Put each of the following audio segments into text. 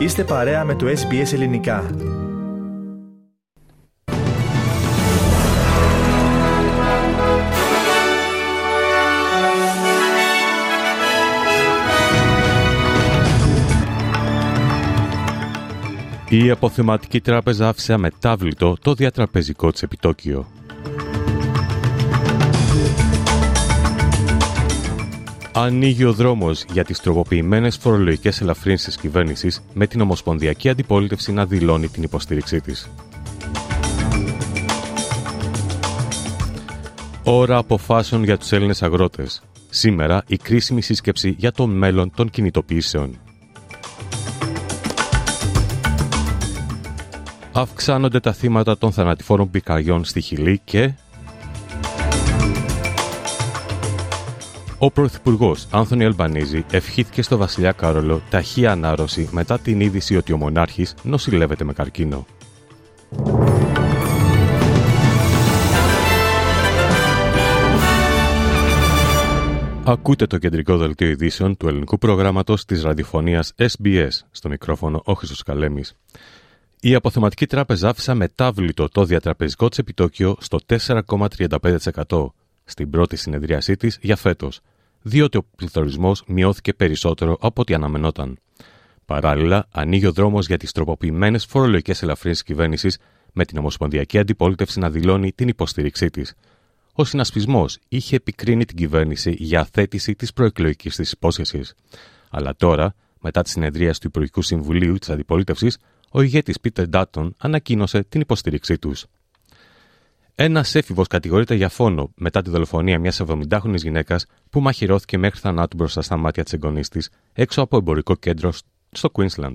Είστε παρέα με το SBS Ελληνικά. Η αποθεματική τράπεζα άφησε αμετάβλητο το διατραπεζικό της επιτόκιο. Ανοίγει ο δρόμος για τις τροποποιημένες φορολογικές ελαφρύνσεις κυβέρνησης με την Ομοσπονδιακή Αντιπολίτευση να δηλώνει την υποστήριξή της. Ώρα αποφάσεων για τους Έλληνες αγρότες. Σήμερα η κρίσιμη σύσκεψη για το μέλλον των κινητοποιήσεων. Αυξάνονται τα θύματα των θανατηφόρων πικαριών στη Χιλή και Ο Πρωθυπουργός Άνθονι Αλμπανίζη ευχήθηκε στο βασιλιά Κάρολο ταχεία ανάρρωση μετά την είδηση ότι ο μονάρχης νοσηλεύεται με καρκίνο. Ακούτε το κεντρικό δελτίο ειδήσεων του ελληνικού προγράμματος της ραδιοφωνίας SBS στο μικρόφωνο ο Χρυσός Καλέμης. Η αποθεματική τράπεζα άφησε μετάβλητο το διατραπεζικό της επιτόκιο στο 4,35% στην πρώτη συνεδρίασή της για φέτος, διότι ο πληθωρισμός μειώθηκε περισσότερο από ό,τι αναμενόταν. Παράλληλα, ανοίγει ο δρόμος για τις τροποποιημένες φορολογικές ελαφρύνσεις κυβέρνησης, με την Ομοσπονδιακή Αντιπολίτευση να δηλώνει την υποστήριξή της. Ο συνασπισμός είχε επικρίνει την κυβέρνηση για αθέτηση της προεκλογικής της υπόσχεσης. Αλλά τώρα, μετά τη συνεδρία του Υπουργικού Συμβουλίου της Αντιπολίτευσης, ο ηγέτης Πίτερ Ντάτον ανακοίνωσε την υποστήριξή τους. Ένας έφηβος κατηγορείται για φόνο μετά τη δολοφονία μιας 70χρονη γυναίκας που μαχαιρώθηκε μέχρι θανάτου μπροστά στα μάτια της εγγονής της έξω από εμπορικό κέντρο στο Queensland.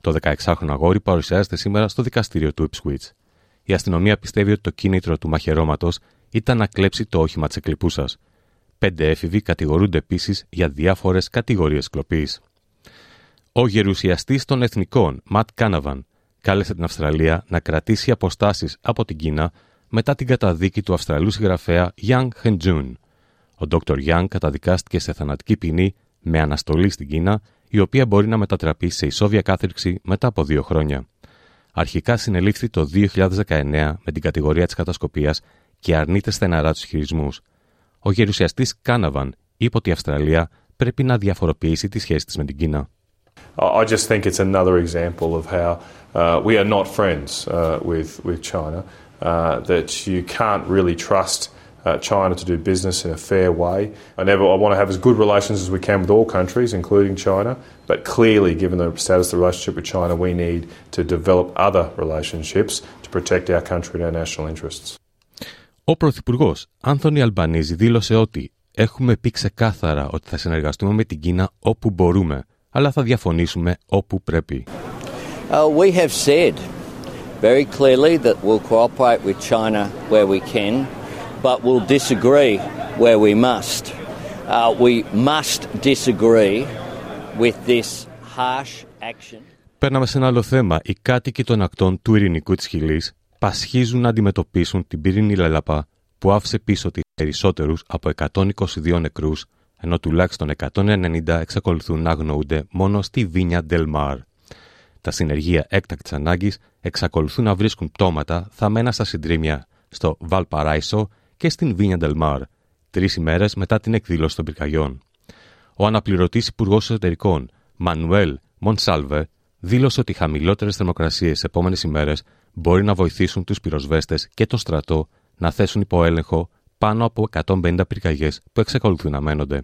Το 16χρονο αγόρι παρουσιάζεται σήμερα στο δικαστήριο του Ipswich. Η αστυνομία πιστεύει ότι το κίνητρο του μαχαιρώματος ήταν να κλέψει το όχημα της εκλειπούσας. Πέντε έφηβοι κατηγορούνται επίσης για διάφορες κατηγορίες κλοπή. Ο γερουσιαστής των Εθνικών, Ματ Κάναβαν, κάλεσε την Αυστραλία να κρατήσει αποστάσεις από την Κίνα μετά την καταδίκη του Αυστραλού συγγραφέα Yang Henjun. Ο Dr. Yang καταδικάστηκε σε θανατική ποινή με αναστολή στην Κίνα, η οποία μπορεί να μετατραπεί σε ισόβια κάθριξη μετά από δύο χρόνια. Αρχικά συνελήφθη το 2019 με την κατηγορία της κατασκοπίας και αρνείται στεναρά τους χειρισμούς. Ο γερουσιαστής Κάναβαν είπε ότι η Αυστραλία πρέπει να διαφοροποιήσει τη σχέση της με την Κίνα. I just think it's another example of how uh, we are not friends uh, with, with China. uh, that you can't really trust uh, China to do business in a fair way. I never I want to have as good relations as we can with all countries, including China, but clearly, given the status of the relationship with China, we need to develop other relationships to protect our country and our national interests. Ο Πρωθυπουργό Άνθονι Αλμπανίζη δήλωσε ότι έχουμε πει ξεκάθαρα ότι θα συνεργαστούμε με την Κίνα όπου μπορούμε, αλλά θα διαφωνήσουμε όπου πρέπει. Uh, we have said very clearly that we'll cooperate with China where we can, but we'll disagree where we must. Uh, we must disagree with this harsh action. Παίρναμε σε ένα άλλο θέμα. Οι κάτοικοι των ακτών του ειρηνικού της Χιλής πασχίζουν να αντιμετωπίσουν την πυρήνη λαλαπά που άφησε πίσω της περισσότερους από 122 νεκρούς, ενώ τουλάχιστον 190 εξακολουθούν να αγνοούνται μόνο στη Βίνια Ντελμάρ. Τα συνεργεία έκτακτης ανάγκης εξακολουθούν να βρίσκουν πτώματα θαμμένα στα συντρίμια στο Βαλπαράισο και στην Βίνια Ντελμάρ, τρεις ημέρες μετά την εκδήλωση των πυρκαγιών. Ο αναπληρωτής Υπουργός Εσωτερικών, Μανουέλ Μονσάλβε, δήλωσε ότι οι χαμηλότερες θερμοκρασίες τι επόμενες ημέρες μπορεί να βοηθήσουν τους πυροσβέστες και το στρατό να θέσουν υπό έλεγχο πάνω από 150 πυρκαγιές που εξακολουθούν να μένονται.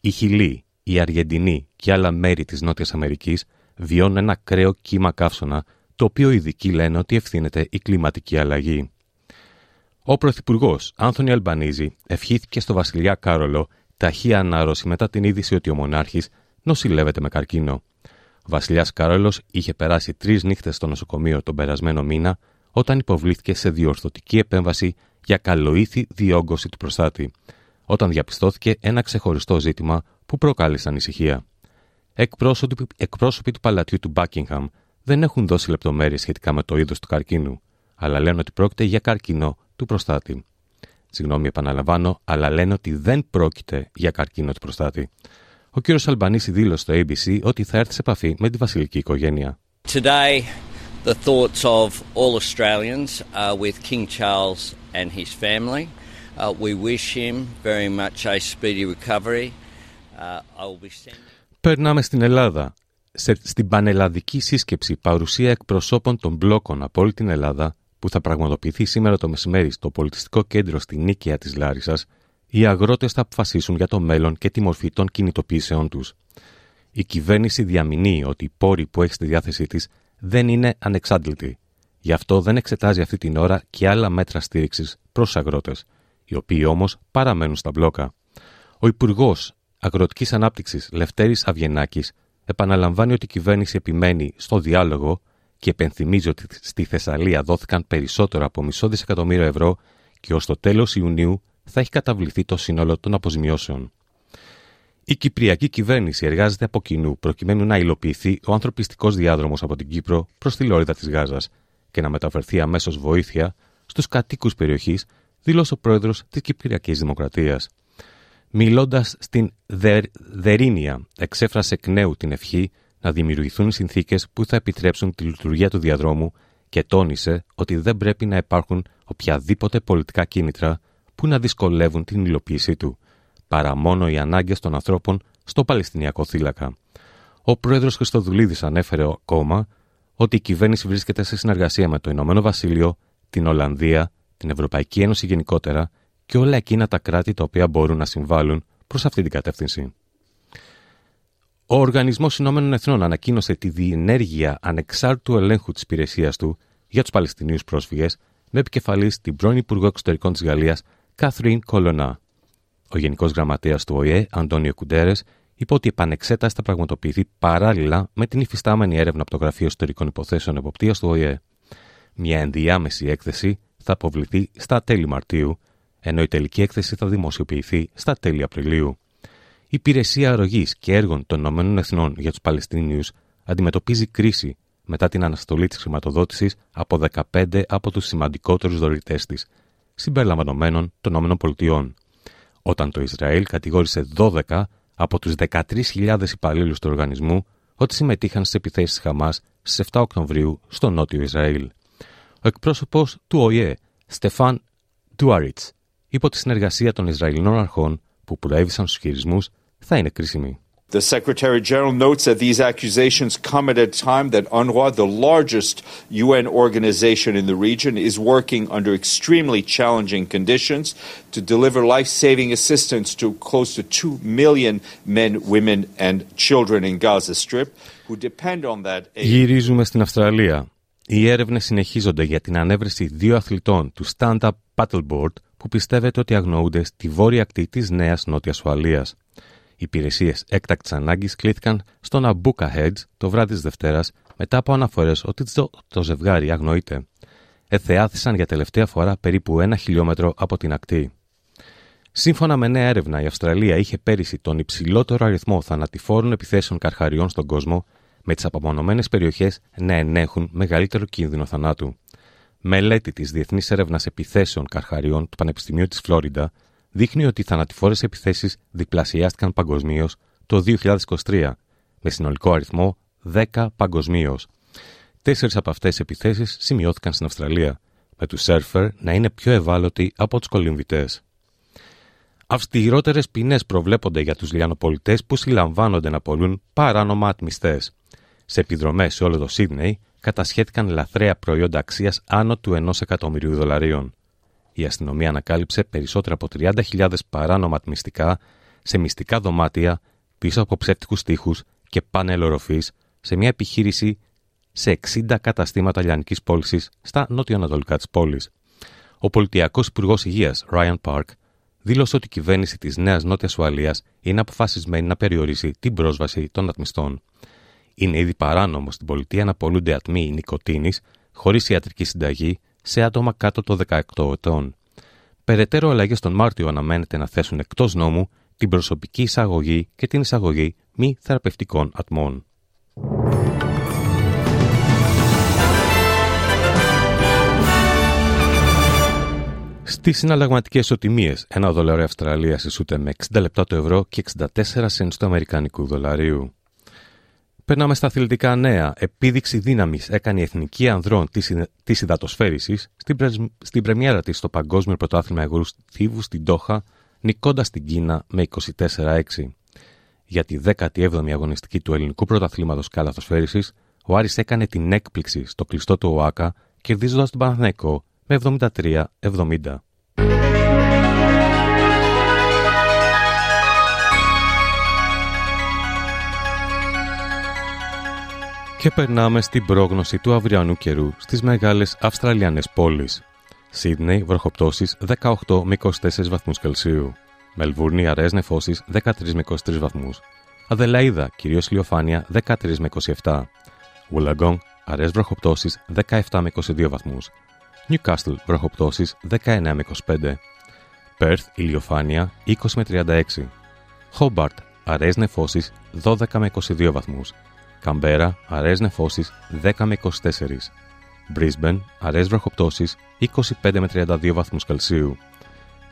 Η Χιλή, η Αργεντινή και άλλα μέρη της Νότιας Αμερικής βιώνουν ένα ακραίο κύμα καύσωνα, το οποίο οι ειδικοί λένε ότι ευθύνεται η κλιματική αλλαγή. Ο Πρωθυπουργός Άνθονι Αλμπανίζη ευχήθηκε στο Βασιλιά Κάρολο ταχεία ανάρρωση μετά την είδηση ότι ο μονάρχης νοσηλεύεται με καρκίνο. Ο Βασιλιάς Κάρολος είχε περάσει τρεις νύχτες στο νοσοκομείο τον περασμένο μήνα όταν υποβλήθηκε σε διορθωτική επέμβαση για καλοήθη διόγκωση του προστάτη, όταν διαπιστώθηκε ένα ξεχωριστό ζήτημα που προκάλεσε ανησυχία. Εκπρόσωποι, εκπρόσωποι του παλατιού του Buckingham δεν έχουν δώσει λεπτομέρειες σχετικά με το είδος του καρκίνου, αλλά λένε ότι πρόκειται για καρκίνο του προστάτη. Συγγνώμη, επαναλαμβάνω, αλλά λένε ότι δεν πρόκειται για καρκίνο του προστάτη. Ο ο κύριος Αλμπανίση δήλωσε στο ABC ότι θα έρθει σε επαφή με τη βασιλική οικογένεια. Today, the thoughts of all Australians are with King Charles and his family. Uh, we wish him very much a speedy recovery. Uh, I will be sending... Περνάμε στην Ελλάδα. Σε, στην πανελλαδική σύσκεψη παρουσία εκπροσώπων των μπλόκων από όλη την Ελλάδα που θα πραγματοποιηθεί σήμερα το μεσημέρι στο πολιτιστικό κέντρο στη Νίκαια της Λάρισας, οι αγρότες θα αποφασίσουν για το μέλλον και τη μορφή των κινητοποιήσεών τους. Η κυβέρνηση διαμηνύει ότι οι πόροι που έχει στη διάθεσή της δεν είναι ανεξάντλητοι. Γι' αυτό δεν εξετάζει αυτή την ώρα και άλλα μέτρα στήριξης προς αγρότες, οι οποίοι όμως παραμένουν στα μπλόκα. Ο Υπουργός Αγροτική Ανάπτυξης Λευτέρης Αυγενάκη επαναλαμβάνει ότι η κυβέρνηση επιμένει στο διάλογο και επενθυμίζει ότι στη Θεσσαλία δόθηκαν περισσότερο από μισό δισεκατομμύριο ευρώ και ως το τέλος Ιουνίου θα έχει καταβληθεί το σύνολο των αποζημιώσεων. Η Κυπριακή κυβέρνηση εργάζεται από κοινού προκειμένου να υλοποιηθεί ο ανθρωπιστικός διάδρομος από την Κύπρο προς τη Λόριδα της Γάζας και να μεταφερθεί αμέσως βοήθεια στους κατοίκους περιοχής, δήλωσε ο πρόεδρος της Κυπριακής Δημοκρατίας. Μιλώντας στην Δερίνια, εξέφρασε εκ νέου την ευχή να δημιουργηθούν συνθήκες που θα επιτρέψουν τη λειτουργία του διαδρόμου και τόνισε ότι δεν πρέπει να υπάρχουν οποιαδήποτε πολιτικά κίνητρα που να δυσκολεύουν την υλοποίησή του, παρά μόνο οι ανάγκες των ανθρώπων στο Παλαιστινιακό θύλακα. Ο πρόεδρος Χριστοδουλίδης ανέφερε ακόμα ότι η κυβέρνηση βρίσκεται σε συνεργασία με το Ηνωμένο Βασίλειο, την Ολλανδία, την Ευρωπαϊκή Ένωση γενικότερα και όλα εκείνα τα κράτη τα οποία μπορούν να συμβάλλουν προς αυτή την κατεύθυνση. Ο Οργανισμός Ηνωμένων Εθνών ανακοίνωσε τη διενέργεια ανεξάρτητου ελέγχου της υπηρεσίας του για τους Παλαιστινίους πρόσφυγες με επικεφαλής την πρώην Υπουργό Εξωτερικών της Γαλλίας, Κάθριν Κολονά. Ο Γενικός Γραμματέας του ΟΗΕ, Αντώνιο Κουντέρες, είπε ότι η επανεξέταση θα πραγματοποιηθεί παράλληλα με την υφιστάμενη έρευνα από το Γραφείο Ιστορικών Υποθέσεων Εποπτείας του ΟΗΕ. Μια ενδιάμεση έκθεση θα αποβληθεί στα τέλη Μαρτίου, ενώ η τελική έκθεση θα δημοσιοποιηθεί στα τέλη Απριλίου. Η Υπηρεσία Αρρωγής και Έργων των Ηνωμένων Εθνών για τους Παλαιστίνιους αντιμετωπίζει κρίση μετά την αναστολή της χρηματοδότησης από 15 από τους σημαντικότερους δωρητές της, συμπεριλαμβανομένων των ΗΠΑ, όταν το Ισραήλ κατηγόρησε 12 από τους 13.000 υπαλλήλους του οργανισμού ότι συμμετείχαν στις επιθέσεις Χαμάς στις 7 Οκτωβρίου στο νότιο Ισραήλ. Ο εκπρόσωπος του ΟΗΕ, Στεφάν Ντουάριτς, υπό τη συνεργασία των Ισραηλινών αρχών που προέβησαν στους χειρισμούς, θα είναι κρίσιμη. The Secretary General notes that these accusations come at a time that UNRWA, the largest UN organization in the region, is working under extremely challenging conditions to deliver life saving assistance to close to 2 million men, women, and children in Gaza Strip who depend on that aid. Γυρίζουμε στην Αυστραλία. Οι έρευνες συνεχίζονται για την ανέβρεση δύο αθλητών του Stand-Up Paddleboard που πιστεύετε ότι αγνοούνται στη βόρεια ακτή της Νέας Νότιας Ουαλίας. Οι υπηρεσίες έκτακτης ανάγκης κλήθηκαν στο Ναμπούκα Hedge το βράδυ της Δευτέρας μετά από αναφορές ότι το, το ζευγάρι αγνοείται. Εθεάθησαν για τελευταία φορά περίπου ένα χιλιόμετρο από την ακτή. Σύμφωνα με νέα έρευνα, η Αυστραλία είχε πέρυσι τον υψηλότερο αριθμό θανατηφόρων επιθέσεων καρχαριών στον κόσμο, με τις απομονωμένες περιοχές να ενέχουν μεγαλύτερο κίνδυνο θανάτου. Μελέτη της Διεθνής Έρευνας Επιθέσεων Καρχαριών του Πανεπιστημίου της Φλόριντα δείχνει ότι οι θανατηφόρες επιθέσεις διπλασιάστηκαν παγκοσμίως το 2023, με συνολικό αριθμό 10 παγκοσμίως. Τέσσερις από αυτές τις επιθέσεις σημειώθηκαν στην Αυστραλία, με τους σερφερ να είναι πιο ευάλωτοι από τους κολυμβητές. Αυστηρότερες ποινές προβλέπονται για τους λιανοπολιτές που συλλαμβάνονται να πολλούν παράνομα ατμιστές. Σε επιδρομές σε όλο το Σίδνεϊ κατασχέθηκαν λαθρέα προϊόντα αξίας άνω του 1 εκατομμυρίου δολαρίων η αστυνομία ανακάλυψε περισσότερα από 30.000 παράνομα μυστικά σε μυστικά δωμάτια πίσω από ψεύτικους τείχου και πάνελ οροφής σε μια επιχείρηση σε 60 καταστήματα λιανικής πώλησης στα νότιο-ανατολικά της πόλης. Ο πολιτιακός υπουργός υγείας, Ryan Park, δήλωσε ότι η κυβέρνηση της Νέας Νότιας Ουαλίας είναι αποφασισμένη να περιορίσει την πρόσβαση των ατμιστών. Είναι ήδη παράνομο στην πολιτεία να πολλούνται ατμοί νοικοτήνη χωρίς ιατρική συνταγή σε άτομα κάτω των 18 ετών. Περαιτέρω αλλαγές τον Μάρτιο αναμένεται να θέσουν εκτός νόμου την προσωπική εισαγωγή και την εισαγωγή μη θεραπευτικών ατμών. Στις συναλλαγματικές ισοτιμίες, ένα δολάριο Αυστραλίας ισούται με 60 λεπτά το ευρώ και 64 σέντ του Αμερικανικού δολαρίου. Περνάμε στα αθλητικά νέα. Επίδειξη δύναμης έκανε η Εθνική Ανδρών της Ιδατοσφαίριση στην, πρεσ... στην πρεμιέρα της στο Παγκόσμιο Πρωτάθλημα Εγγρού Θήβου στην Τόχα, νικώντας την Κίνα με 24-6. Για τη 17η αγωνιστική του ελληνικού πρωταθλήματος καλαθοσφαίριση, ο Άρης έκανε την έκπληξη στο κλειστό του ΟΑΚΑ, κερδίζοντας τον Παναθηναϊκό με 73-70. Και περνάμε στην πρόγνωση του αυριανού καιρού στις μεγάλες Αυστραλιανές πόλεις. Σίδνεϊ, βροχοπτώσεις 18 με 24 βαθμούς Κελσίου. Μελβούρνη, αραιές νεφώσεις 13 με 23 βαθμούς. Αδελαίδα, κυρίως λιοφάνεια 13 με 27. Wollongong, αραιές βροχοπτώσεις 17 με 22 βαθμούς. Newcastle, βροχοπτώσεις 19 με 25. Perth, ηλιοφάνεια 20 με 36. Hobart, αραιές νεφώσεις 12 με 22 βαθμούς. Καμπέρα, αραιές νεφώσεις 10 με 24. Brisbane, αραιές βροχοπτώσεις 25 με 32 βαθμούς Κελσίου.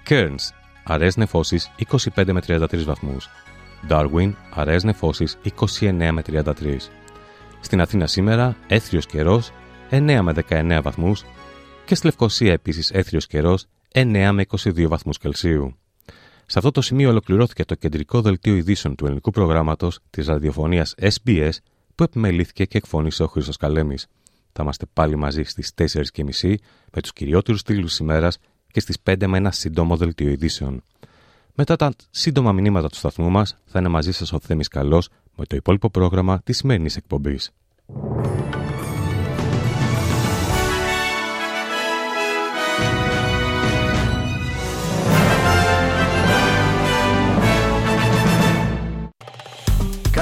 Cairns, αραιές νεφώσεις 25 με 33 βαθμούς. Darwin, αραιές νεφώσεις 29 με 33. Στην Αθήνα σήμερα, έθριος καιρός 9 με 19 βαθμούς και στη Λευκοσία επίσης έθριος καιρός 9 με 22 βαθμούς Κελσίου. Σε αυτό το σημείο ολοκληρώθηκε το κεντρικό δελτίο ειδήσεων του ελληνικού προγράμματος της ραδιοφωνίας SBS που επιμελήθηκε και εκφώνησε ο Χρήστος Καλέμης. Θα είμαστε πάλι μαζί στις 4.30 με τους κυριότερους τίτλους της ημέρας και στις 5 με ένα σύντομο δελτίο ειδήσεων. Μετά τα σύντομα μηνύματα του σταθμού μας θα είναι μαζί σας ο Θέμης Καλός με το υπόλοιπο πρόγραμμα της σημερινής εκπομπής.